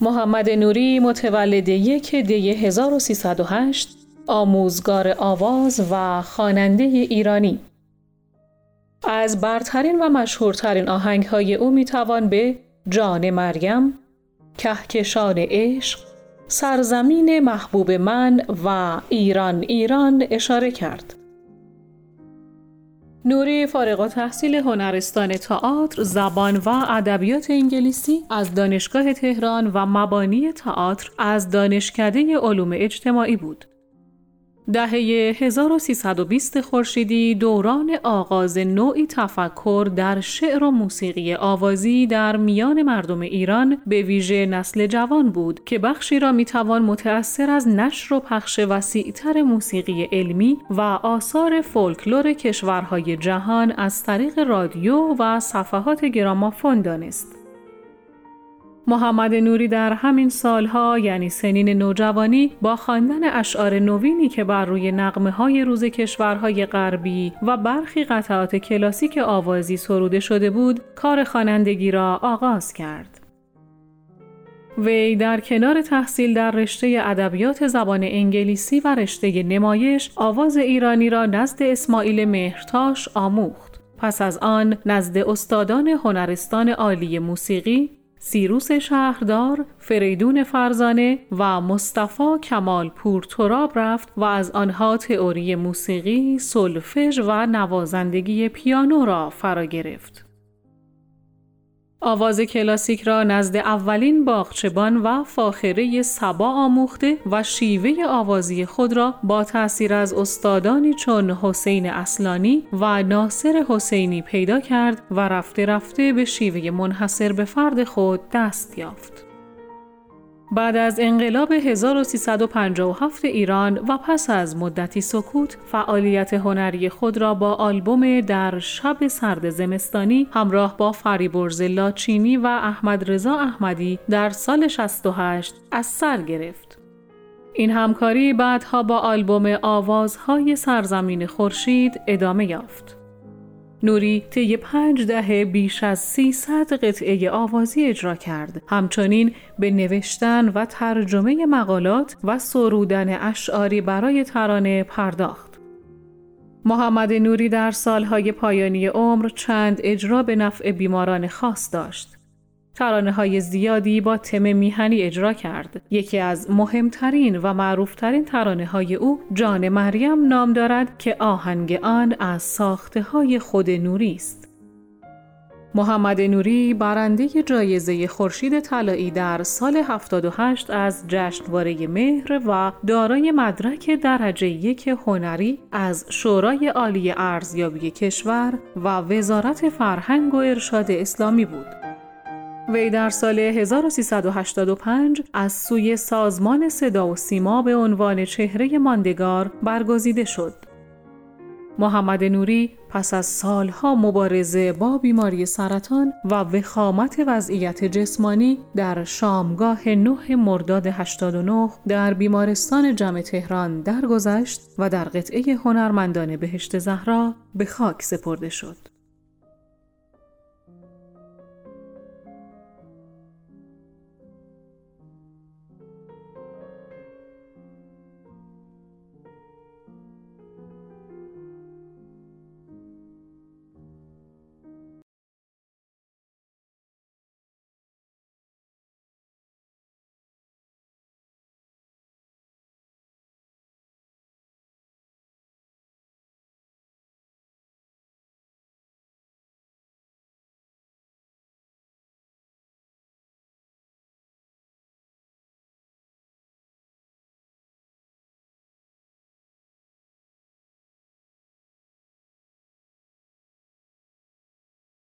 محمد نوری متولد یک دی 1308 آموزگار آواز و خواننده ایرانی از برترین و مشهورترین آهنگهای او می‌توان به جان مریم، کهکشان عشق، سرزمین محبوب من و ایران ایران اشاره کرد. نوری فارغ تحصیل هنرستان تئاتر، زبان و ادبیات انگلیسی از دانشگاه تهران و مبانی تئاتر از دانشکده علوم اجتماعی بود. دهه 1320 خورشیدی دوران آغاز نوعی تفکر در شعر و موسیقی آوازی در میان مردم ایران به ویژه نسل جوان بود که بخشی را می‌توان متأثر از نشر و پخش وسیعتر موسیقی علمی و آثار فولکلور کشورهای جهان از طریق رادیو و صفحات گرامافون دانست. محمد نوری در همین سالها یعنی سنین نوجوانی با خواندن اشعار نوینی که بر روی نقمه های روز کشورهای غربی و برخی قطعات کلاسیک آوازی سروده شده بود کار خوانندگی را آغاز کرد. وی در کنار تحصیل در رشته ادبیات زبان انگلیسی و رشته نمایش آواز ایرانی را نزد اسماعیل مهرتاش آموخت. پس از آن نزد استادان هنرستان عالی موسیقی سیروس شهردار، فریدون فرزانه و مصطفی کمال پور تراب رفت و از آنها تئوری موسیقی، سلفژ و نوازندگی پیانو را فرا گرفت. آواز کلاسیک را نزد اولین باغچبان و فاخره سبا آموخته و شیوه آوازی خود را با تأثیر از استادانی چون حسین اصلانی و ناصر حسینی پیدا کرد و رفته رفته به شیوه منحصر به فرد خود دست یافت. بعد از انقلاب 1357 ایران و پس از مدتی سکوت فعالیت هنری خود را با آلبوم در شب سرد زمستانی همراه با فریبرز لاچینی و احمد رضا احمدی در سال 68 از سر گرفت. این همکاری بعدها با آلبوم آوازهای سرزمین خورشید ادامه یافت. نوری طی پنج دهه بیش از 300 قطعه آوازی اجرا کرد. همچنین به نوشتن و ترجمه مقالات و سرودن اشعاری برای ترانه پرداخت. محمد نوری در سالهای پایانی عمر چند اجرا به نفع بیماران خاص داشت. ترانه های زیادی با تم میهنی اجرا کرد. یکی از مهمترین و معروفترین ترانه های او جان مریم نام دارد که آهنگ آن از ساخته های خود نوری است. محمد نوری برنده جایزه خورشید طلایی در سال 78 از جشنواره مهر و دارای مدرک درجه یک هنری از شورای عالی ارزیابی کشور و وزارت فرهنگ و ارشاد اسلامی بود. وی در سال 1385 از سوی سازمان صدا و سیما به عنوان چهره ماندگار برگزیده شد. محمد نوری پس از سالها مبارزه با بیماری سرطان و وخامت وضعیت جسمانی در شامگاه 9 مرداد 89 در بیمارستان جمع تهران درگذشت و در قطعه هنرمندان بهشت زهرا به خاک سپرده شد.